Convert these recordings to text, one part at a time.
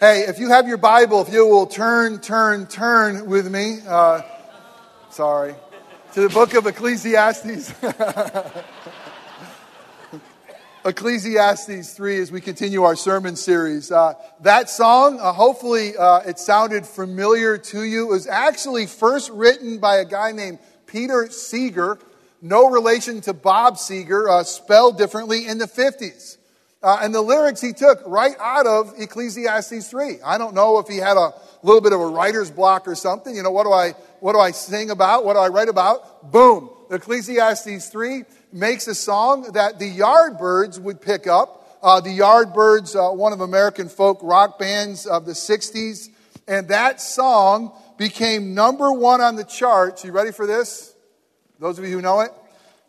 Hey, if you have your Bible, if you will turn, turn, turn with me, uh, sorry, to the book of Ecclesiastes. Ecclesiastes 3 as we continue our sermon series. Uh, that song, uh, hopefully uh, it sounded familiar to you. It was actually first written by a guy named Peter Seeger, no relation to Bob Seger, uh, spelled differently in the 50s. Uh, and the lyrics he took right out of Ecclesiastes 3. I don't know if he had a little bit of a writer's block or something. You know, what do I, what do I sing about? What do I write about? Boom. Ecclesiastes 3 makes a song that the Yardbirds would pick up. Uh, the Yardbirds, uh, one of American folk rock bands of the 60s. And that song became number one on the charts. You ready for this? Those of you who know it?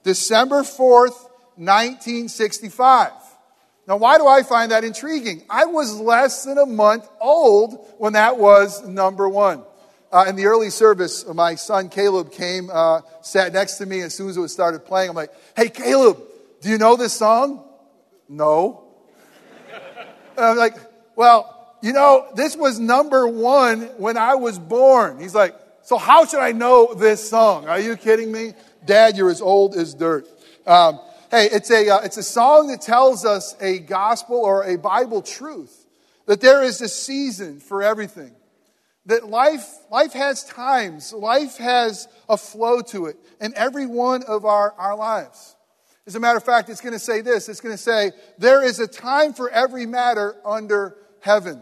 December 4th, 1965. Now, why do I find that intriguing? I was less than a month old when that was number one. Uh, in the early service, my son Caleb came, uh, sat next to me as soon as it was started playing. I'm like, hey, Caleb, do you know this song? No. and I'm like, well, you know, this was number one when I was born. He's like, so how should I know this song? Are you kidding me? Dad, you're as old as dirt. Um, Hey, it's a, uh, it's a song that tells us a gospel or a Bible truth that there is a season for everything. That life, life has times, life has a flow to it in every one of our, our lives. As a matter of fact, it's going to say this it's going to say, there is a time for every matter under heaven.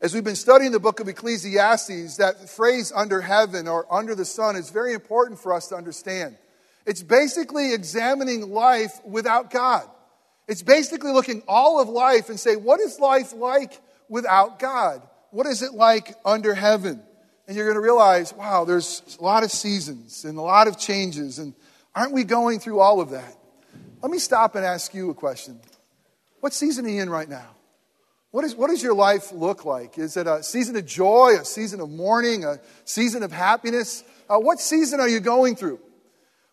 As we've been studying the book of Ecclesiastes, that phrase under heaven or under the sun is very important for us to understand. It's basically examining life without God. It's basically looking all of life and say, what is life like without God? What is it like under heaven? And you're going to realize, wow, there's a lot of seasons and a lot of changes. And aren't we going through all of that? Let me stop and ask you a question. What season are you in right now? What, is, what does your life look like? Is it a season of joy, a season of mourning, a season of happiness? Uh, what season are you going through?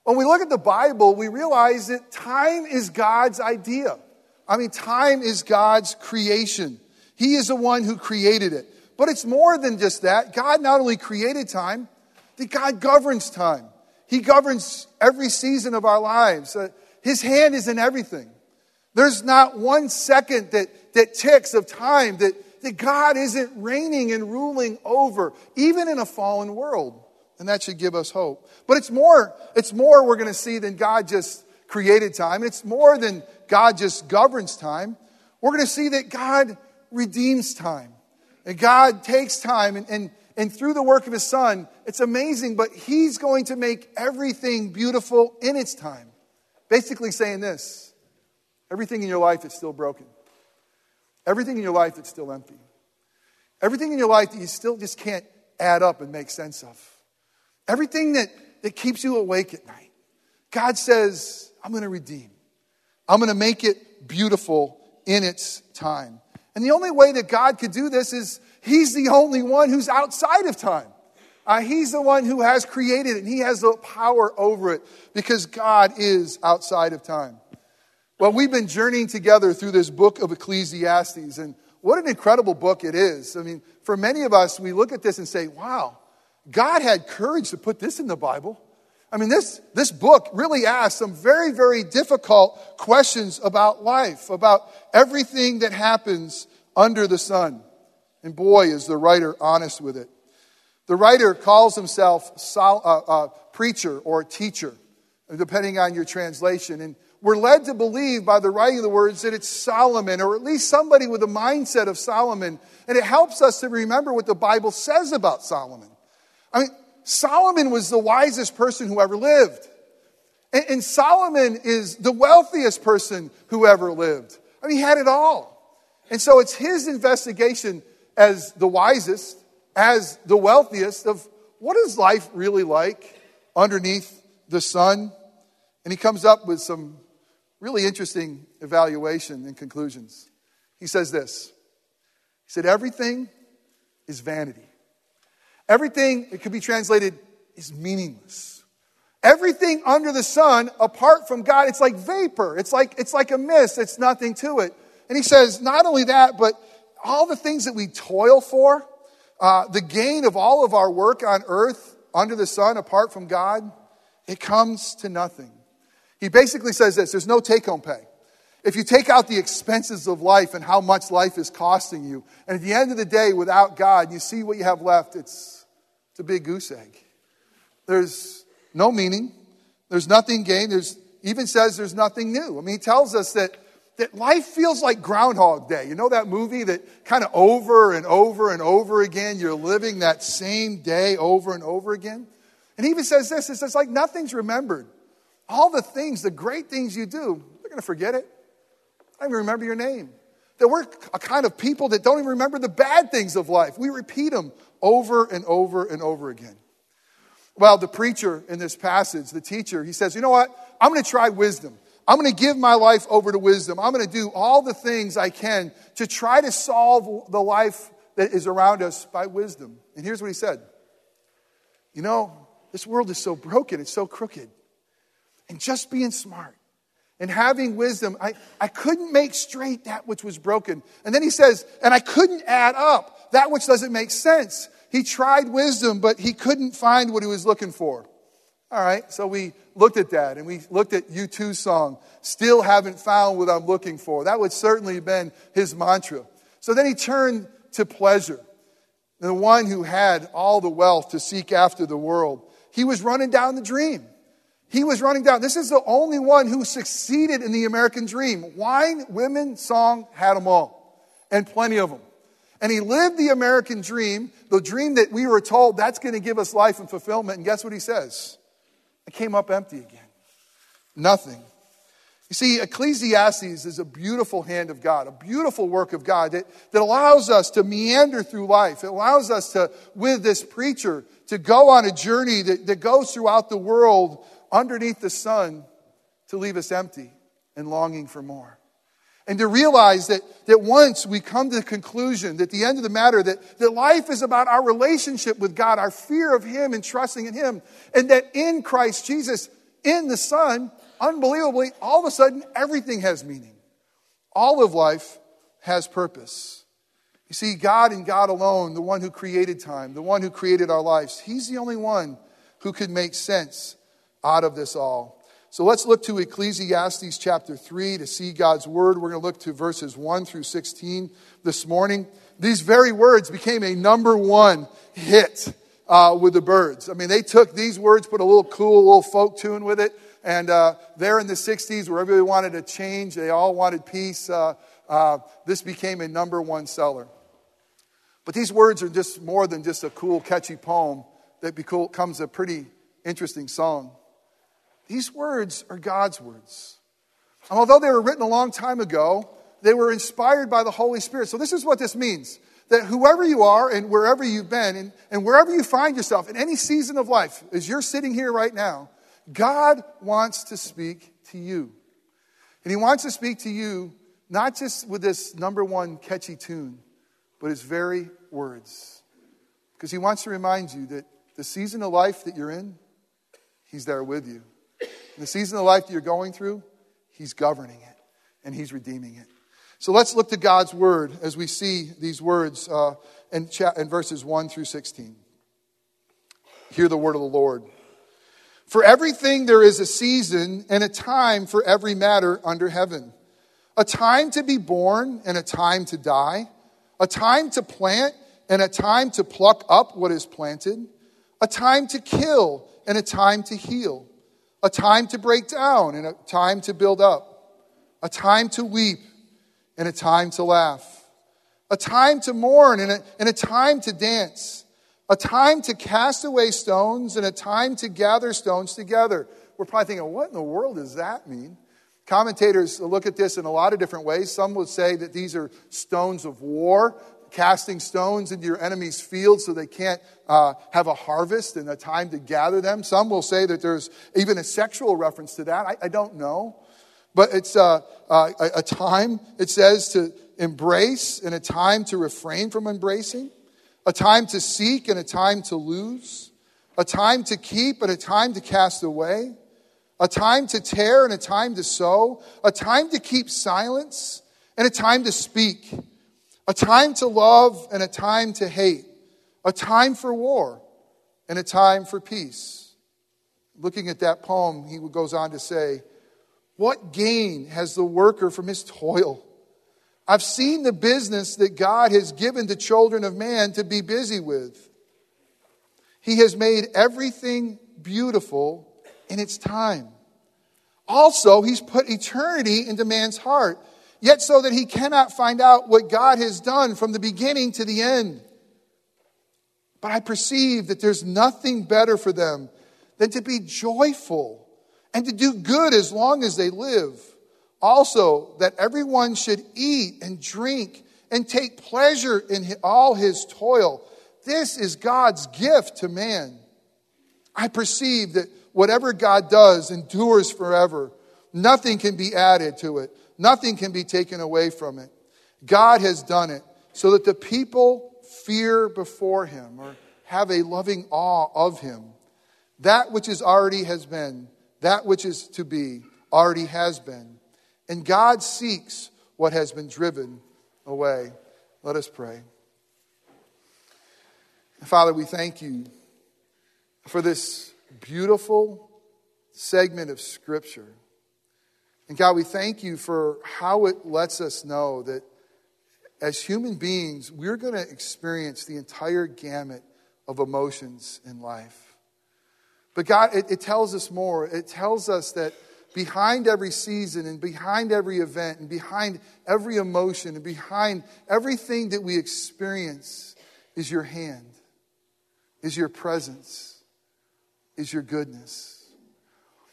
When we look at the Bible, we realize that time is God's idea. I mean, time is God's creation. He is the one who created it. But it's more than just that. God not only created time, that God governs time. He governs every season of our lives. Uh, his hand is in everything. There's not one second that, that ticks of time that, that God isn't reigning and ruling over, even in a fallen world. And that should give us hope. But it's more, it's more we're going to see than God just created time. It's more than God just governs time. We're going to see that God redeems time. And God takes time and, and, and through the work of his son, it's amazing, but he's going to make everything beautiful in its time. Basically saying this everything in your life is still broken. Everything in your life is still empty. Everything in your life that you still just can't add up and make sense of. Everything that, that keeps you awake at night. God says, I'm going to redeem. I'm going to make it beautiful in its time. And the only way that God could do this is He's the only one who's outside of time. Uh, he's the one who has created it, and He has the power over it because God is outside of time. Well, we've been journeying together through this book of Ecclesiastes, and what an incredible book it is. I mean, for many of us, we look at this and say, wow, God had courage to put this in the Bible. I mean, this, this book really asks some very, very difficult questions about life, about everything that happens under the sun. And boy, is the writer honest with it. The writer calls himself sol- uh, uh, preacher or teacher, depending on your translation. And we're led to believe by the writing of the words that it's Solomon, or at least somebody with the mindset of Solomon. And it helps us to remember what the Bible says about Solomon. I mean, Solomon was the wisest person who ever lived. And, and Solomon is the wealthiest person who ever lived. I mean, he had it all. And so it's his investigation as the wisest, as the wealthiest of what is life really like underneath the sun. And he comes up with some really interesting evaluation and conclusions. He says this He said, Everything is vanity. Everything, it could be translated, is meaningless. Everything under the sun, apart from God, it's like vapor. It's like, it's like a mist. It's nothing to it. And he says, not only that, but all the things that we toil for, uh, the gain of all of our work on earth under the sun apart from God, it comes to nothing. He basically says this there's no take home pay. If you take out the expenses of life and how much life is costing you, and at the end of the day, without God, you see what you have left, it's, it's a big goose egg. There's no meaning, there's nothing gained, there's even says there's nothing new. I mean, he tells us that, that life feels like Groundhog Day. You know that movie that kind of over and over and over again, you're living that same day over and over again? And he even says this it's like nothing's remembered. All the things, the great things you do, they're going to forget it. I don't even remember your name. That we're a kind of people that don't even remember the bad things of life. We repeat them over and over and over again. Well, the preacher in this passage, the teacher, he says, you know what? I'm going to try wisdom. I'm going to give my life over to wisdom. I'm going to do all the things I can to try to solve the life that is around us by wisdom. And here's what he said You know, this world is so broken, it's so crooked. And just being smart and having wisdom, I, I couldn't make straight that which was broken. And then he says, and I couldn't add up that which doesn't make sense. He tried wisdom, but he couldn't find what he was looking for. All right, so we looked at that and we looked at U2's song, Still Haven't Found What I'm Looking For. That would certainly have been his mantra. So then he turned to pleasure. The one who had all the wealth to seek after the world. He was running down the dream. He was running down. This is the only one who succeeded in the American dream. Wine, women, song, had them all. And plenty of them. And he lived the American dream, the dream that we were told that's going to give us life and fulfillment. And guess what he says? It came up empty again. Nothing. You see, Ecclesiastes is a beautiful hand of God, a beautiful work of God that, that allows us to meander through life. It allows us to, with this preacher, to go on a journey that, that goes throughout the world underneath the sun to leave us empty and longing for more. And to realize that, that once we come to the conclusion, that the end of the matter, that, that life is about our relationship with God, our fear of Him and trusting in Him, and that in Christ Jesus, in the Son, unbelievably, all of a sudden, everything has meaning. All of life has purpose. You see, God and God alone, the one who created time, the one who created our lives, He's the only one who could make sense out of this all. So let's look to Ecclesiastes chapter 3 to see God's word. We're going to look to verses 1 through 16 this morning. These very words became a number one hit uh, with the Byrds. I mean, they took these words, put a little cool little folk tune with it, and uh, there in the 60s, where everybody wanted a change, they all wanted peace, uh, uh, this became a number one seller. But these words are just more than just a cool, catchy poem that becomes a pretty interesting song. These words are God's words. And although they were written a long time ago, they were inspired by the Holy Spirit. So, this is what this means that whoever you are and wherever you've been and, and wherever you find yourself in any season of life, as you're sitting here right now, God wants to speak to you. And He wants to speak to you not just with this number one catchy tune, but His very words. Because He wants to remind you that the season of life that you're in, He's there with you. In the season of life that you're going through, He's governing it and He's redeeming it. So let's look to God's word as we see these words uh, in, cha- in verses 1 through 16. Hear the word of the Lord. For everything there is a season and a time for every matter under heaven a time to be born and a time to die, a time to plant and a time to pluck up what is planted, a time to kill and a time to heal, a time to break down and a time to build up, a time to weep and a time to laugh, a time to mourn and a, and a time to dance a time to cast away stones and a time to gather stones together. We're probably thinking, what in the world does that mean? Commentators look at this in a lot of different ways. Some would say that these are stones of war, casting stones into your enemy's field so they can't uh, have a harvest and a time to gather them. Some will say that there's even a sexual reference to that. I, I don't know. But it's uh, uh, a, a time, it says, to embrace and a time to refrain from embracing a time to seek and a time to lose, a time to keep and a time to cast away, a time to tear and a time to sow, a time to keep silence and a time to speak, a time to love and a time to hate, a time for war and a time for peace. Looking at that poem, he goes on to say, What gain has the worker from his toil? I've seen the business that God has given the children of man to be busy with. He has made everything beautiful in its time. Also, He's put eternity into man's heart, yet so that he cannot find out what God has done from the beginning to the end. But I perceive that there's nothing better for them than to be joyful and to do good as long as they live. Also, that everyone should eat and drink and take pleasure in all his toil. This is God's gift to man. I perceive that whatever God does endures forever. Nothing can be added to it, nothing can be taken away from it. God has done it so that the people fear before him or have a loving awe of him. That which is already has been, that which is to be, already has been. And God seeks what has been driven away. Let us pray. Father, we thank you for this beautiful segment of Scripture. And God, we thank you for how it lets us know that as human beings, we're going to experience the entire gamut of emotions in life. But God, it, it, tells us more. It tells us that behind every season and behind every event and behind every emotion and behind everything that we experience is your hand, is your presence, is your goodness.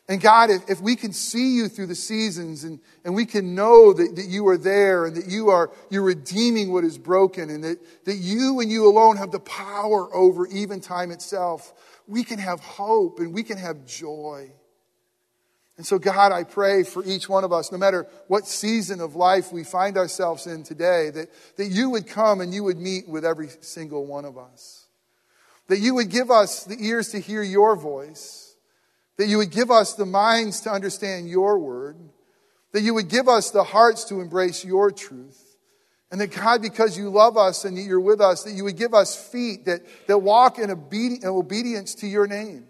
And God, if, if we can see you through the seasons and, and we can know that, that you are there and that you are you're redeeming what is broken and that, that you and you alone have the power over even time itself, we can have hope and we can have joy. And so, God, I pray for each one of us, no matter what season of life we find ourselves in today, that, that you would come and you would meet with every single one of us. That you would give us the ears to hear your voice that you would give us the minds to understand your word, that you would give us the hearts to embrace your truth. And that God, because you love us and that you're with us, that you would give us feet that, that walk in, obedi- in obedience to your name.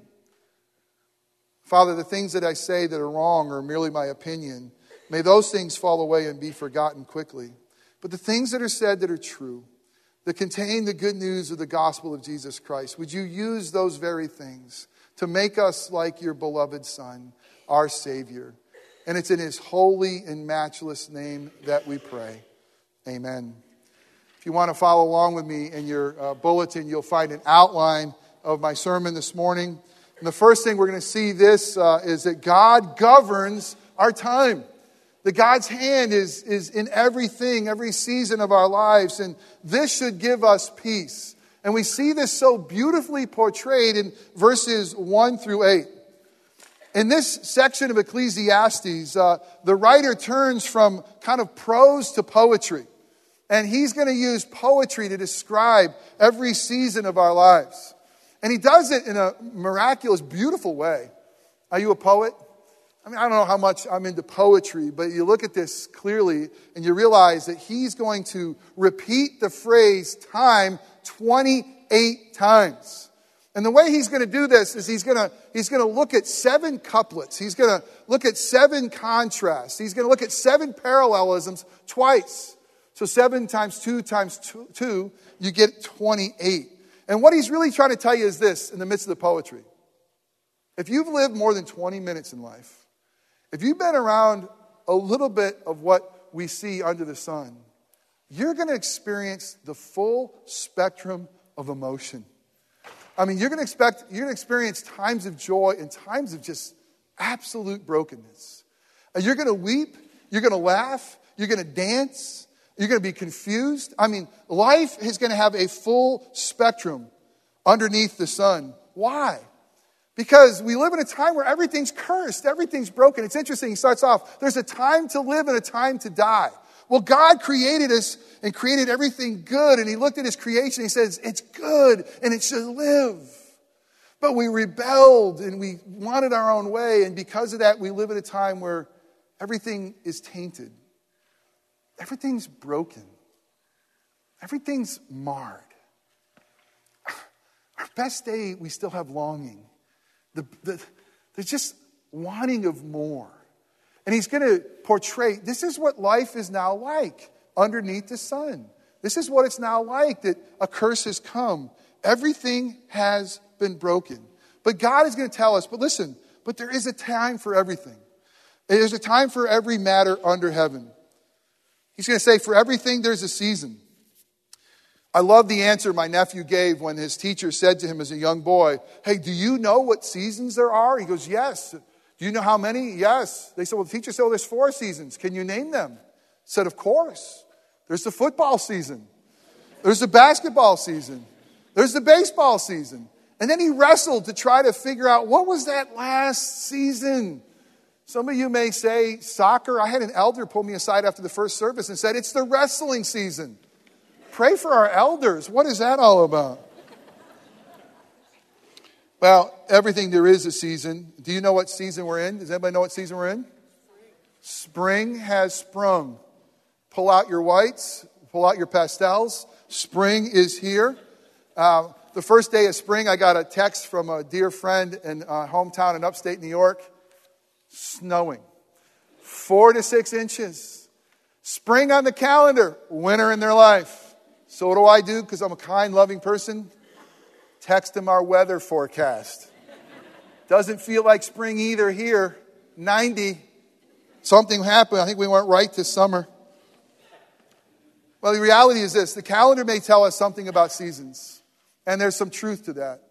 Father, the things that I say that are wrong are merely my opinion. May those things fall away and be forgotten quickly. But the things that are said that are true, that contain the good news of the gospel of Jesus Christ, would you use those very things to make us like your beloved Son, our Savior. And it's in his holy and matchless name that we pray. Amen. If you want to follow along with me in your uh, bulletin, you'll find an outline of my sermon this morning. And the first thing we're going to see this uh, is that God governs our time. That God's hand is, is in everything, every season of our lives. And this should give us peace. And we see this so beautifully portrayed in verses 1 through 8. In this section of Ecclesiastes, uh, the writer turns from kind of prose to poetry. And he's going to use poetry to describe every season of our lives. And he does it in a miraculous, beautiful way. Are you a poet? I mean, I don't know how much I'm into poetry, but you look at this clearly and you realize that he's going to repeat the phrase time 28 times. And the way he's going to do this is he's going to, he's going to look at seven couplets. He's going to look at seven contrasts. He's going to look at seven parallelisms twice. So seven times two times two, two, you get 28. And what he's really trying to tell you is this in the midst of the poetry. If you've lived more than 20 minutes in life, if you've been around a little bit of what we see under the sun, you're going to experience the full spectrum of emotion. I mean, you're going to expect, you're going to experience times of joy and times of just absolute brokenness. And you're going to weep, you're going to laugh, you're going to dance, you're going to be confused. I mean, life is going to have a full spectrum underneath the sun. Why? Because we live in a time where everything's cursed, everything's broken. It's interesting. He starts off, there's a time to live and a time to die. Well, God created us and created everything good, and He looked at His creation and He says, It's good and it should live. But we rebelled and we wanted our own way, and because of that, we live at a time where everything is tainted, everything's broken. everything's marred. Our best day, we still have longing. The, the, there's just wanting of more. And he's going to portray this is what life is now like underneath the sun. This is what it's now like that a curse has come. Everything has been broken. But God is going to tell us, but listen, but there is a time for everything. There's a time for every matter under heaven. He's going to say, for everything, there's a season. I love the answer my nephew gave when his teacher said to him as a young boy, Hey, do you know what seasons there are? He goes, Yes. Do you know how many? Yes. They said, Well, the teacher said, Well, there's four seasons. Can you name them? I said, Of course. There's the football season, there's the basketball season, there's the baseball season. And then he wrestled to try to figure out what was that last season. Some of you may say soccer. I had an elder pull me aside after the first service and said, It's the wrestling season. Pray for our elders. What is that all about? Well, everything there is a season. Do you know what season we're in? Does anybody know what season we're in? Spring has sprung. Pull out your whites, pull out your pastels. Spring is here. Uh, the first day of spring, I got a text from a dear friend in uh, hometown in upstate New York. Snowing. Four to six inches. Spring on the calendar, winter in their life. So, what do I do? Because I'm a kind, loving person text them our weather forecast. Doesn't feel like spring either here. 90. Something happened. I think we went right this summer. Well, the reality is this the calendar may tell us something about seasons, and there's some truth to that.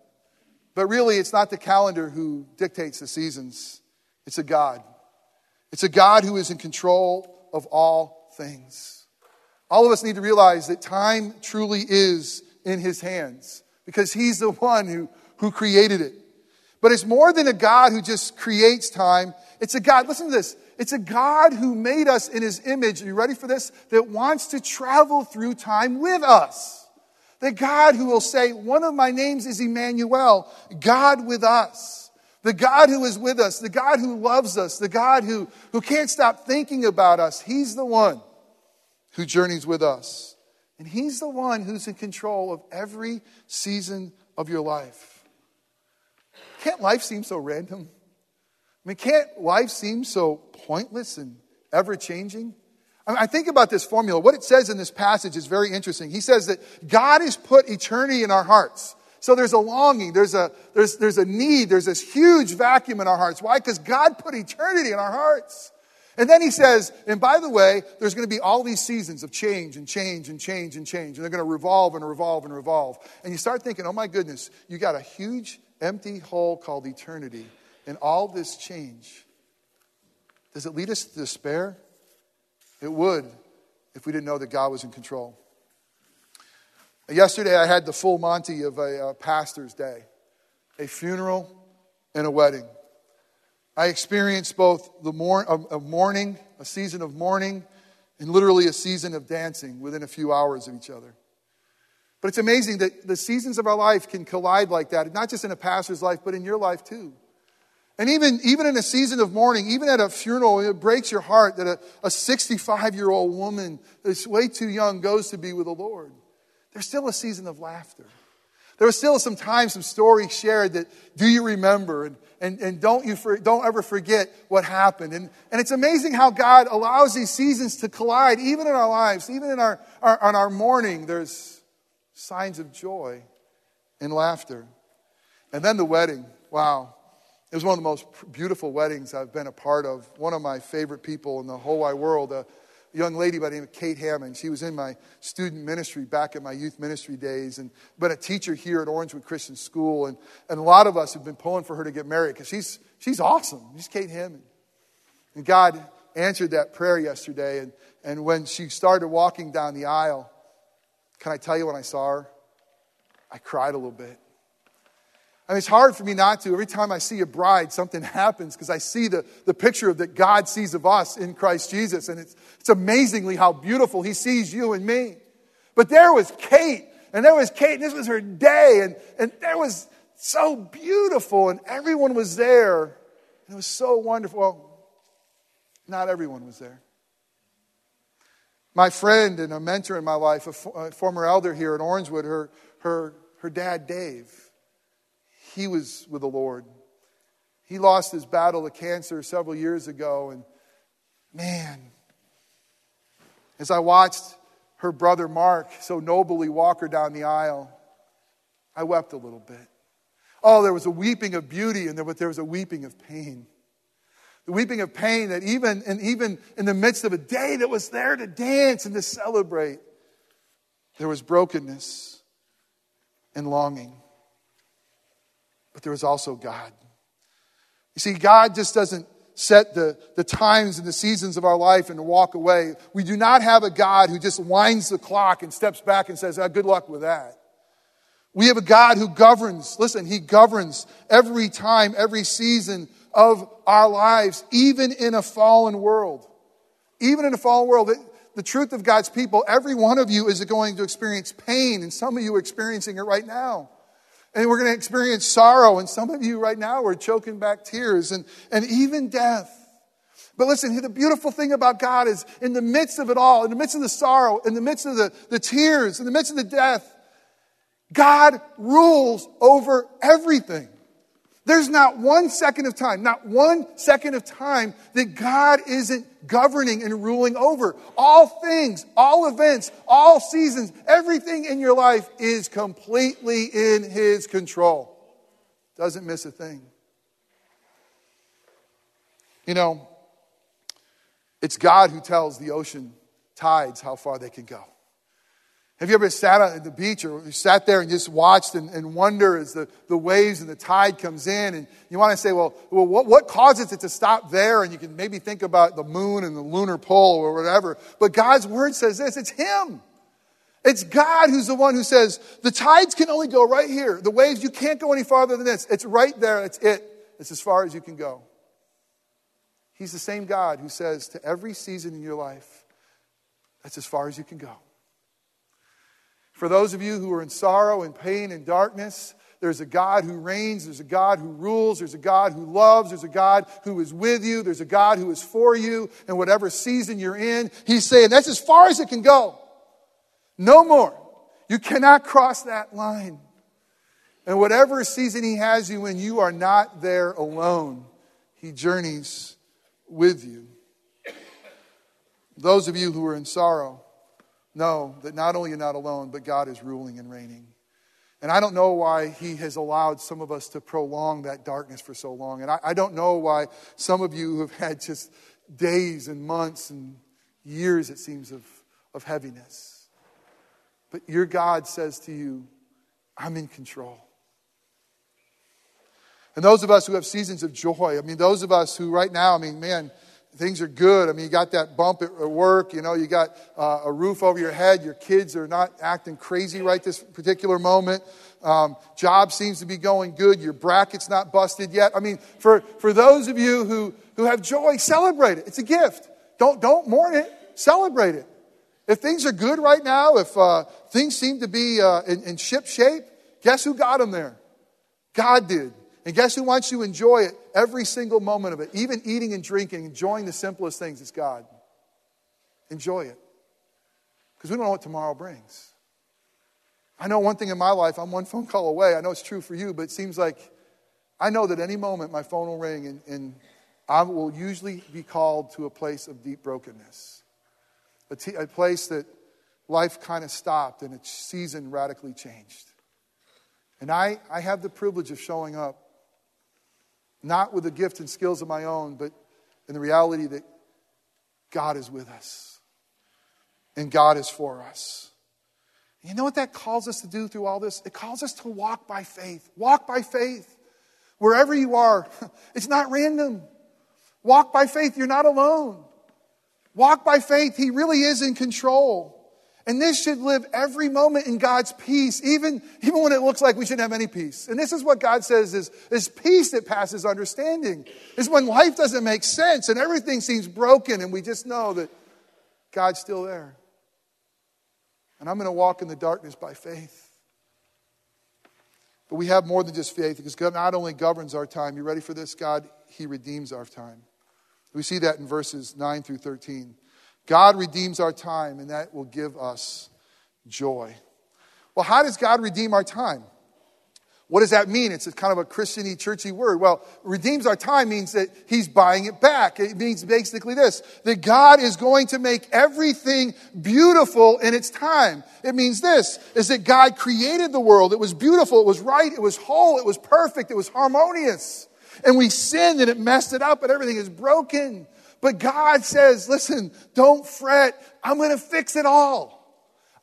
But really, it's not the calendar who dictates the seasons, it's a God. It's a God who is in control of all things. All of us need to realize that time truly is in his hands because he's the one who, who created it. But it's more than a God who just creates time. It's a God, listen to this. It's a God who made us in his image. Are you ready for this? That wants to travel through time with us. The God who will say, One of my names is Emmanuel, God with us. The God who is with us, the God who loves us, the God who, who can't stop thinking about us. He's the one who journeys with us. And He's the one who's in control of every season of your life. Can't life seem so random? I mean, can't life seem so pointless and ever changing? I, mean, I think about this formula. What it says in this passage is very interesting. He says that God has put eternity in our hearts. So there's a longing, there's a, there's, there's a need, there's this huge vacuum in our hearts. Why? Because God put eternity in our hearts. And then he says, and by the way, there's going to be all these seasons of change and change and change and change. And they're going to revolve and revolve and revolve. And you start thinking, oh my goodness, you got a huge empty hole called eternity and all this change. Does it lead us to despair? It would if we didn't know that God was in control. Yesterday, I had the full Monty of a, a pastor's day a funeral and a wedding. I experienced both the mor- a, mourning, a season of mourning, and literally a season of dancing within a few hours of each other. But it's amazing that the seasons of our life can collide like that, not just in a pastor's life, but in your life too. And even, even in a season of mourning, even at a funeral, it breaks your heart that a 65 year old woman that's way too young goes to be with the Lord. There's still a season of laughter. There was still some time, some stories shared that do you remember? And, and, and don't, you for, don't ever forget what happened. And, and it's amazing how God allows these seasons to collide, even in our lives, even in our, our, on our mourning, there's signs of joy and laughter. And then the wedding. Wow. It was one of the most beautiful weddings I've been a part of. One of my favorite people in the whole wide world. Young lady by the name of Kate Hammond. She was in my student ministry back in my youth ministry days and been a teacher here at Orangewood Christian School. And, and a lot of us have been pulling for her to get married because she's, she's awesome. She's Kate Hammond. And God answered that prayer yesterday. And, and when she started walking down the aisle, can I tell you when I saw her? I cried a little bit. Mean, it's hard for me not to. Every time I see a bride, something happens because I see the, the picture that God sees of us in Christ Jesus. And it's, it's amazingly how beautiful He sees you and me. But there was Kate, and there was Kate, and this was her day, and, and there was so beautiful, and everyone was there. And it was so wonderful. Well, not everyone was there. My friend and a mentor in my life, a, a former elder here at Orangewood, her, her, her dad, Dave, he was with the Lord. He lost his battle of cancer several years ago, and man, as I watched her brother Mark so nobly walk her down the aisle, I wept a little bit. Oh, there was a weeping of beauty, and there, but there was a weeping of pain. The weeping of pain that even, and even in the midst of a day that was there to dance and to celebrate, there was brokenness and longing. But there was also God. You see, God just doesn't set the, the times and the seasons of our life and walk away. We do not have a God who just winds the clock and steps back and says, oh, good luck with that. We have a God who governs. Listen, He governs every time, every season of our lives, even in a fallen world. Even in a fallen world. The truth of God's people, every one of you is going to experience pain, and some of you are experiencing it right now. And we're going to experience sorrow, and some of you right now are choking back tears, and, and even death. But listen, the beautiful thing about God is in the midst of it all, in the midst of the sorrow, in the midst of the, the tears, in the midst of the death, God rules over everything. There's not one second of time, not one second of time that God isn't governing and ruling over. All things, all events, all seasons, everything in your life is completely in His control. Doesn't miss a thing. You know, it's God who tells the ocean tides how far they can go. Have you ever sat at the beach or sat there and just watched and, and wonder as the, the waves and the tide comes in? And you want to say, well, well what, what causes it to stop there? And you can maybe think about the moon and the lunar pole or whatever. But God's word says this it's Him. It's God who's the one who says, the tides can only go right here. The waves, you can't go any farther than this. It's right there. It's it. It's as far as you can go. He's the same God who says to every season in your life, that's as far as you can go. For those of you who are in sorrow and pain and darkness, there's a God who reigns, there's a God who rules, there's a God who loves, there's a God who is with you, there's a God who is for you, and whatever season you're in, He's saying that's as far as it can go. No more. You cannot cross that line. And whatever season He has you in, you are not there alone. He journeys with you. Those of you who are in sorrow, know that not only you're not alone, but God is ruling and reigning. And I don't know why He has allowed some of us to prolong that darkness for so long. And I, I don't know why some of you have had just days and months and years, it seems, of, of heaviness. But your God says to you, I'm in control. And those of us who have seasons of joy, I mean, those of us who right now, I mean, man, things are good. I mean, you got that bump at work, you know, you got uh, a roof over your head, your kids are not acting crazy right this particular moment. Um, job seems to be going good, your bracket's not busted yet. I mean, for, for those of you who, who have joy, celebrate it. It's a gift. Don't, don't mourn it, celebrate it. If things are good right now, if uh, things seem to be uh, in, in ship shape, guess who got them there? God did. And guess who wants you to enjoy it every single moment of it? Even eating and drinking, enjoying the simplest things, it's God. Enjoy it. Because we don't know what tomorrow brings. I know one thing in my life, I'm one phone call away. I know it's true for you, but it seems like I know that any moment my phone will ring and, and I will usually be called to a place of deep brokenness. A, t- a place that life kind of stopped and its season radically changed. And I, I have the privilege of showing up not with the gift and skills of my own, but in the reality that God is with us and God is for us. You know what that calls us to do through all this? It calls us to walk by faith. Walk by faith. Wherever you are, it's not random. Walk by faith. You're not alone. Walk by faith. He really is in control. And this should live every moment in God's peace, even, even when it looks like we shouldn't have any peace. And this is what God says is, is peace that passes understanding. Is when life doesn't make sense and everything seems broken and we just know that God's still there. And I'm going to walk in the darkness by faith. But we have more than just faith because God not only governs our time, you ready for this? God, He redeems our time. We see that in verses 9 through 13. God redeems our time, and that will give us joy. Well, how does God redeem our time? What does that mean? It's kind of a Christiany, churchy word. Well, redeems our time means that he's buying it back. It means basically this that God is going to make everything beautiful in its time. It means this is that God created the world. It was beautiful, it was right, it was whole, it was perfect, it was harmonious. And we sinned and it messed it up, and everything is broken. But God says, listen, don't fret. I'm going to fix it all.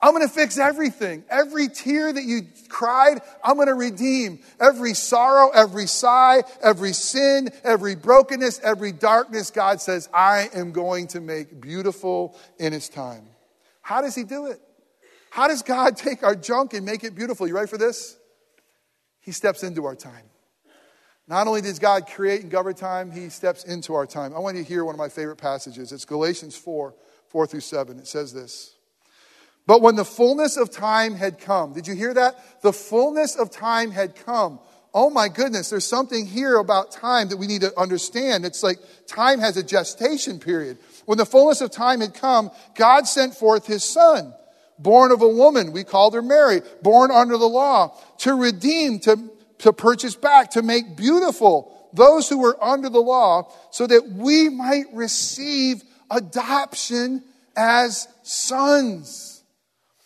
I'm going to fix everything. Every tear that you cried, I'm going to redeem. Every sorrow, every sigh, every sin, every brokenness, every darkness, God says, I am going to make beautiful in His time. How does He do it? How does God take our junk and make it beautiful? You ready for this? He steps into our time. Not only does God create and govern time, He steps into our time. I want you to hear one of my favorite passages. It's Galatians 4 4 through 7. It says this. But when the fullness of time had come, did you hear that? The fullness of time had come. Oh my goodness, there's something here about time that we need to understand. It's like time has a gestation period. When the fullness of time had come, God sent forth his son, born of a woman. We called her Mary, born under the law, to redeem, to, to purchase back, to make beautiful those who were under the law, so that we might receive adoption as sons.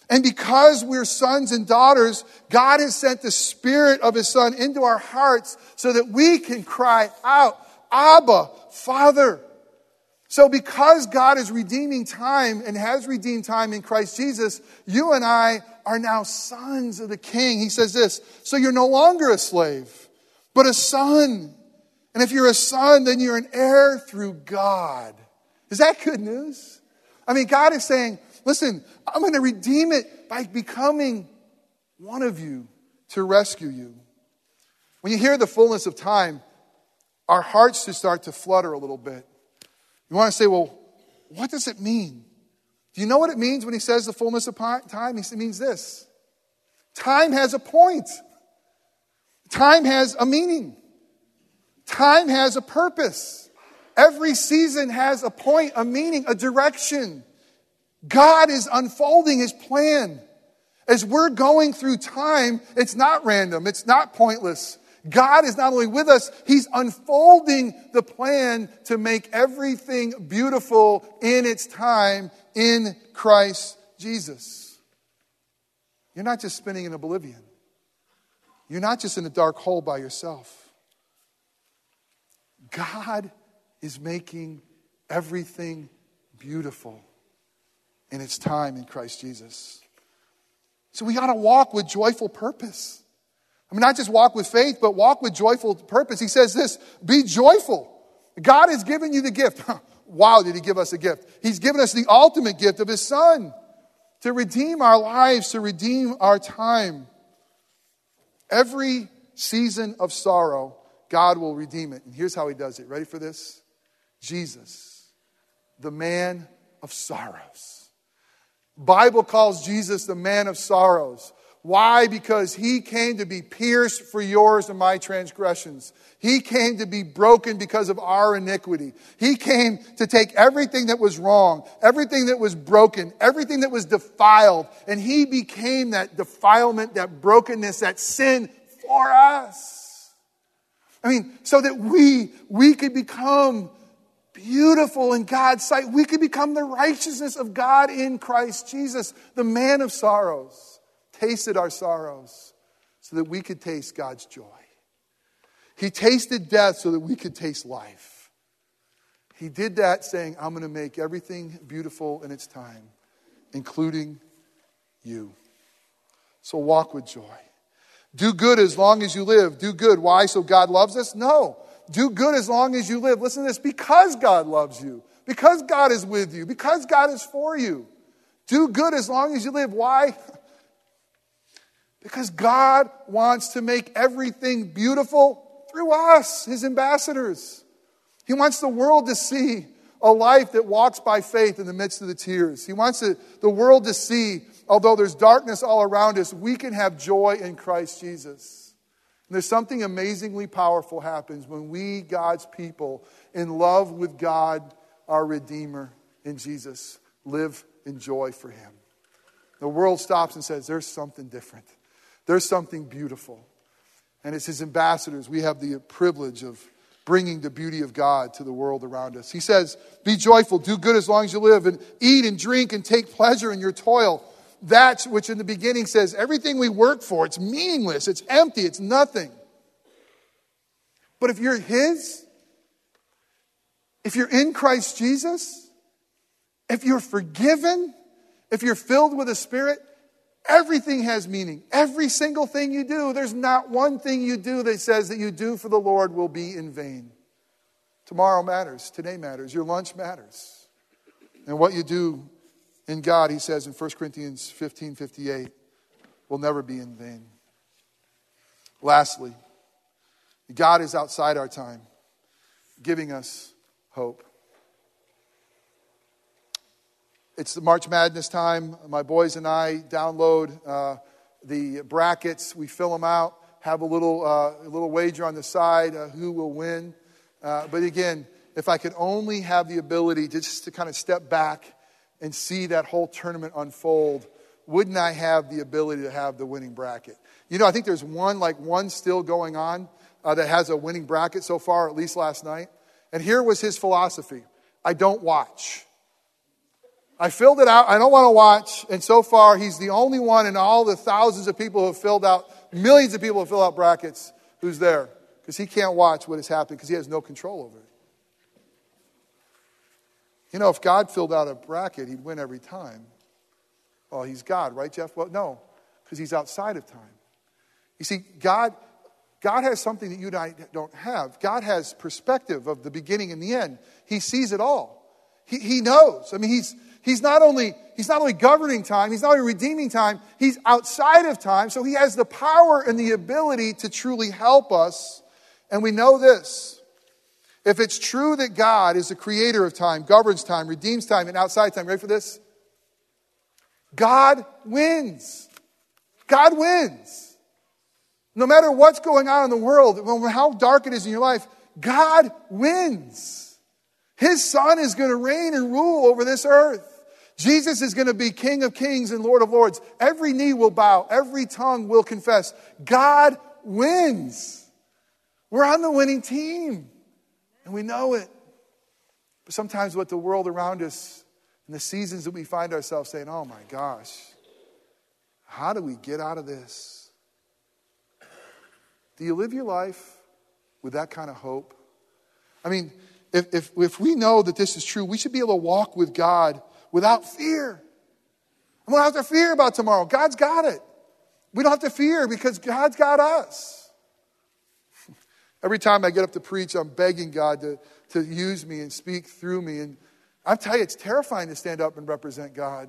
And because we're sons and daughters, God has sent the Spirit of His Son into our hearts so that we can cry out, Abba, Father. So, because God is redeeming time and has redeemed time in Christ Jesus, you and I are now sons of the King. He says this So you're no longer a slave, but a son. And if you're a son, then you're an heir through God. Is that good news? I mean, God is saying, Listen, I'm going to redeem it by becoming one of you to rescue you. When you hear the fullness of time, our hearts just start to flutter a little bit. You want to say, well, what does it mean? Do you know what it means when he says the fullness of time? He means this time has a point, time has a meaning, time has a purpose. Every season has a point, a meaning, a direction. God is unfolding his plan. As we're going through time, it's not random, it's not pointless. God is not only with us, He's unfolding the plan to make everything beautiful in its time in Christ Jesus. You're not just spinning in oblivion, you're not just in a dark hole by yourself. God is making everything beautiful in its time in Christ Jesus. So we got to walk with joyful purpose. I mean, not just walk with faith, but walk with joyful purpose. He says this be joyful. God has given you the gift. wow, did He give us a gift? He's given us the ultimate gift of His Son to redeem our lives, to redeem our time. Every season of sorrow, God will redeem it. And here's how He does it. Ready for this? Jesus, the man of sorrows Bible calls Jesus the man of sorrows. Why? Because he came to be pierced for yours and my transgressions. He came to be broken because of our iniquity. He came to take everything that was wrong, everything that was broken, everything that was defiled, and he became that defilement, that brokenness, that sin for us. I mean, so that we, we could become beautiful in God's sight. We could become the righteousness of God in Christ Jesus, the man of sorrows, tasted our sorrows so that we could taste God's joy. He tasted death so that we could taste life. He did that saying, I'm going to make everything beautiful in its time, including you. So walk with joy. Do good as long as you live. Do good. Why? So God loves us? No. Do good as long as you live. Listen to this because God loves you, because God is with you, because God is for you. Do good as long as you live. Why? Because God wants to make everything beautiful through us, His ambassadors. He wants the world to see a life that walks by faith in the midst of the tears. He wants the, world to see, although there's darkness all around us, we can have joy in Christ Jesus. And there's something amazingly powerful happens when we, God's people, in love with God, our Redeemer, in Jesus, live in joy for Him. The world stops and says, There's something different, there's something beautiful. And as His ambassadors, we have the privilege of bringing the beauty of God to the world around us. He says, Be joyful, do good as long as you live, and eat and drink and take pleasure in your toil. That which in the beginning says, Everything we work for, it's meaningless, it's empty, it's nothing. But if you're His, if you're in Christ Jesus, if you're forgiven, if you're filled with the Spirit, everything has meaning. Every single thing you do, there's not one thing you do that says that you do for the Lord will be in vain. Tomorrow matters. Today matters. Your lunch matters. And what you do in God, he says in 1 Corinthians 15 58, will never be in vain. Lastly, God is outside our time, giving us hope. It's the March Madness time. My boys and I download uh, the brackets. We fill them out, have a little, uh, a little wager on the side uh, who will win. Uh, but again, if I could only have the ability to just to kind of step back and see that whole tournament unfold, wouldn't I have the ability to have the winning bracket? You know, I think there's one, like one still going on uh, that has a winning bracket so far, at least last night. And here was his philosophy I don't watch. I filled it out. I don't want to watch. And so far, he's the only one in all the thousands of people who have filled out, millions of people who fill out brackets, who's there. Because he can't watch what is happening because he has no control over it. You know, if God filled out a bracket, he'd win every time. Well, he's God, right, Jeff? Well, no, because he's outside of time. You see, God, God has something that you and I don't have. God has perspective of the beginning and the end. He sees it all. He, he knows. I mean, he's, he's, not only, he's not only governing time, he's not only redeeming time, he's outside of time. So he has the power and the ability to truly help us. And we know this. If it's true that God is the creator of time, governs time, redeems time, and outside time, ready for this? God wins. God wins. No matter what's going on in the world, no matter how dark it is in your life, God wins. His Son is going to reign and rule over this earth. Jesus is going to be King of kings and Lord of lords. Every knee will bow, every tongue will confess. God wins. We're on the winning team, and we know it. But sometimes, what the world around us and the seasons that we find ourselves saying, oh my gosh, how do we get out of this? Do you live your life with that kind of hope? I mean, if, if, if we know that this is true, we should be able to walk with God without fear. I don't have to fear about tomorrow. God's got it. We don't have to fear because God's got us. Every time I get up to preach, I'm begging God to, to use me and speak through me. And I tell you, it's terrifying to stand up and represent God.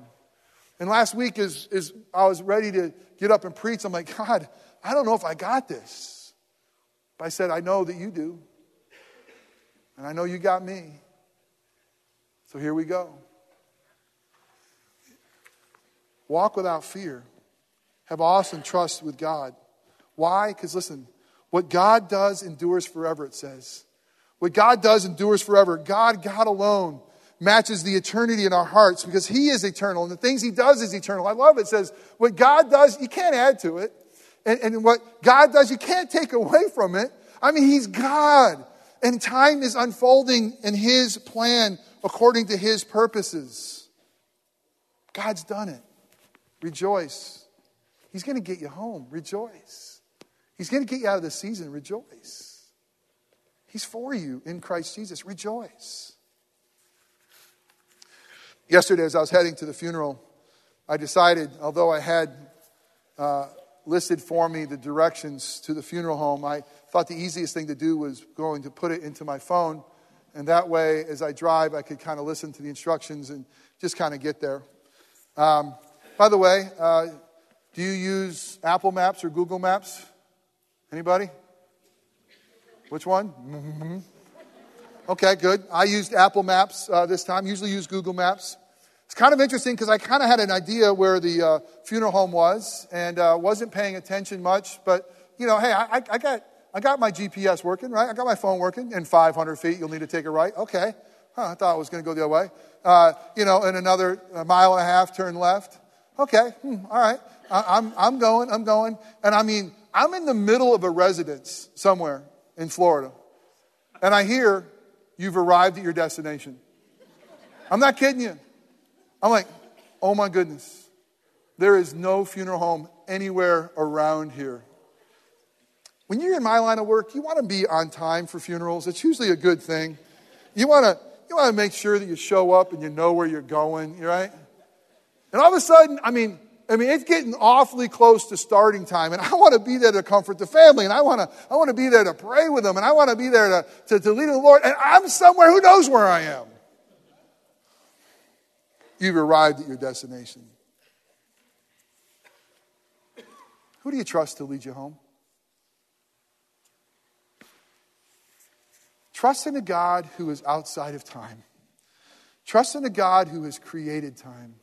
And last week, as, as I was ready to get up and preach, I'm like, God, I don't know if I got this. But I said, I know that you do. And I know you got me. So here we go. Walk without fear. Have awesome trust with God. Why? Because listen, what God does endures forever, it says. What God does endures forever. God, God alone, matches the eternity in our hearts because He is eternal and the things He does is eternal. I love it. It says, what God does, you can't add to it. And, and what God does, you can't take away from it. I mean, He's God. And time is unfolding in His plan according to His purposes. God's done it. Rejoice. He's going to get you home. Rejoice. He's going to get you out of the season. Rejoice. He's for you in Christ Jesus. Rejoice. Yesterday, as I was heading to the funeral, I decided, although I had uh, listed for me the directions to the funeral home, I thought the easiest thing to do was going to put it into my phone. And that way, as I drive, I could kind of listen to the instructions and just kind of get there. Um, by the way, uh, do you use Apple Maps or Google Maps? Anybody? Which one? Mm-hmm. Okay, good. I used Apple Maps uh, this time. Usually use Google Maps. It's kind of interesting because I kind of had an idea where the uh, funeral home was and uh, wasn't paying attention much. But, you know, hey, I, I, got, I got my GPS working, right? I got my phone working. In 500 feet, you'll need to take a right. Okay. Huh, I thought it was going to go the other way. Uh, you know, in another mile and a half, turn left. Okay, hmm, all right. I, I'm, I'm going, I'm going. And I mean, I'm in the middle of a residence somewhere in Florida. And I hear you've arrived at your destination. I'm not kidding you. I'm like, oh my goodness. There is no funeral home anywhere around here. When you're in my line of work, you want to be on time for funerals. It's usually a good thing. You want to, you want to make sure that you show up and you know where you're going, right? And all of a sudden, I mean, I mean, it's getting awfully close to starting time, and I want to be there to comfort the family, and I want to, I want to be there to pray with them, and I want to be there to, to, to lead the Lord, and I'm somewhere, who knows where I am? You've arrived at your destination. Who do you trust to lead you home? Trust in a God who is outside of time. Trust in a God who has created time.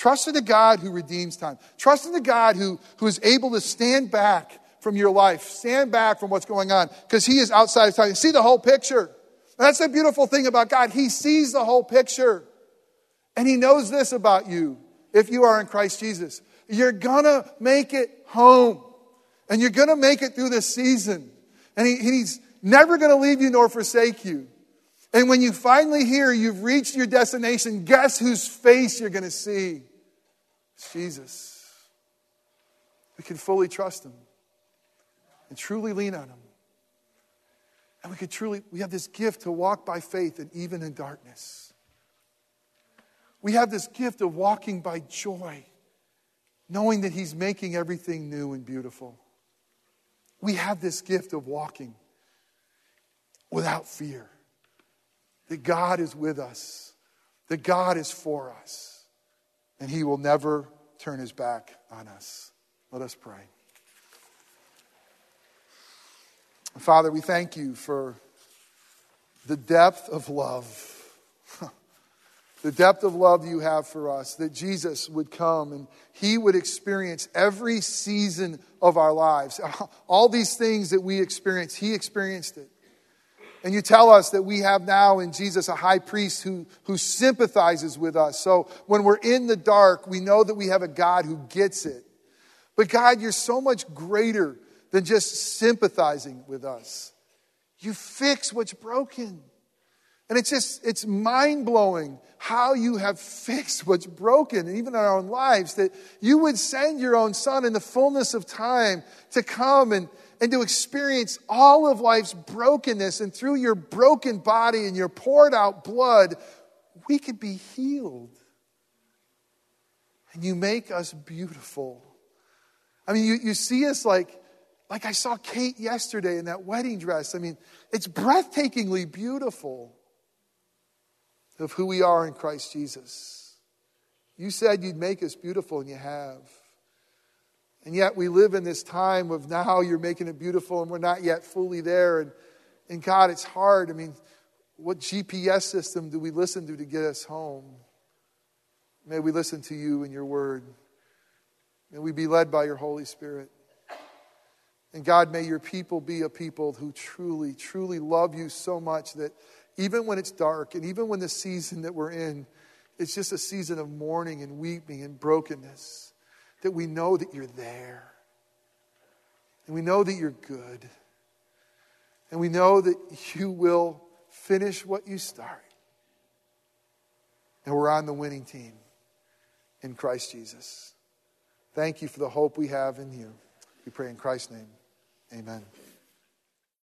Trust in the God who redeems time. Trust in the God who, who is able to stand back from your life, stand back from what's going on, because He is outside of time. See the whole picture. That's the beautiful thing about God. He sees the whole picture. And He knows this about you if you are in Christ Jesus. You're gonna make it home. And you're gonna make it through this season. And he, He's never going to leave you nor forsake you. And when you finally hear you've reached your destination, guess whose face you're going to see? Jesus. We can fully trust him and truly lean on him. And we can truly, we have this gift to walk by faith and even in darkness. We have this gift of walking by joy, knowing that he's making everything new and beautiful. We have this gift of walking without fear. That God is with us, that God is for us, and He will never turn His back on us. Let us pray. Father, we thank you for the depth of love. the depth of love you have for us, that Jesus would come and he would experience every season of our lives. All these things that we experience, he experienced it. And you tell us that we have now in Jesus a high priest who, who sympathizes with us. So when we're in the dark, we know that we have a God who gets it. But God, you're so much greater than just sympathizing with us. You fix what's broken. And it's just, it's mind blowing how you have fixed what's broken, and even in our own lives, that you would send your own son in the fullness of time to come and, and to experience all of life's brokenness. And through your broken body and your poured out blood, we can be healed. And you make us beautiful. I mean, you, you see us like, like I saw Kate yesterday in that wedding dress. I mean, it's breathtakingly beautiful of who we are in Christ Jesus. You said you'd make us beautiful, and you have. And yet we live in this time of now you're making it beautiful and we're not yet fully there. And, and God, it's hard. I mean, what GPS system do we listen to to get us home? May we listen to you and your word. May we be led by your Holy Spirit. And God, may your people be a people who truly, truly love you so much that even when it's dark and even when the season that we're in, it's just a season of mourning and weeping and brokenness that we know that you're there. And we know that you're good. And we know that you will finish what you start. And we're on the winning team in Christ Jesus. Thank you for the hope we have in you. We pray in Christ's name. Amen.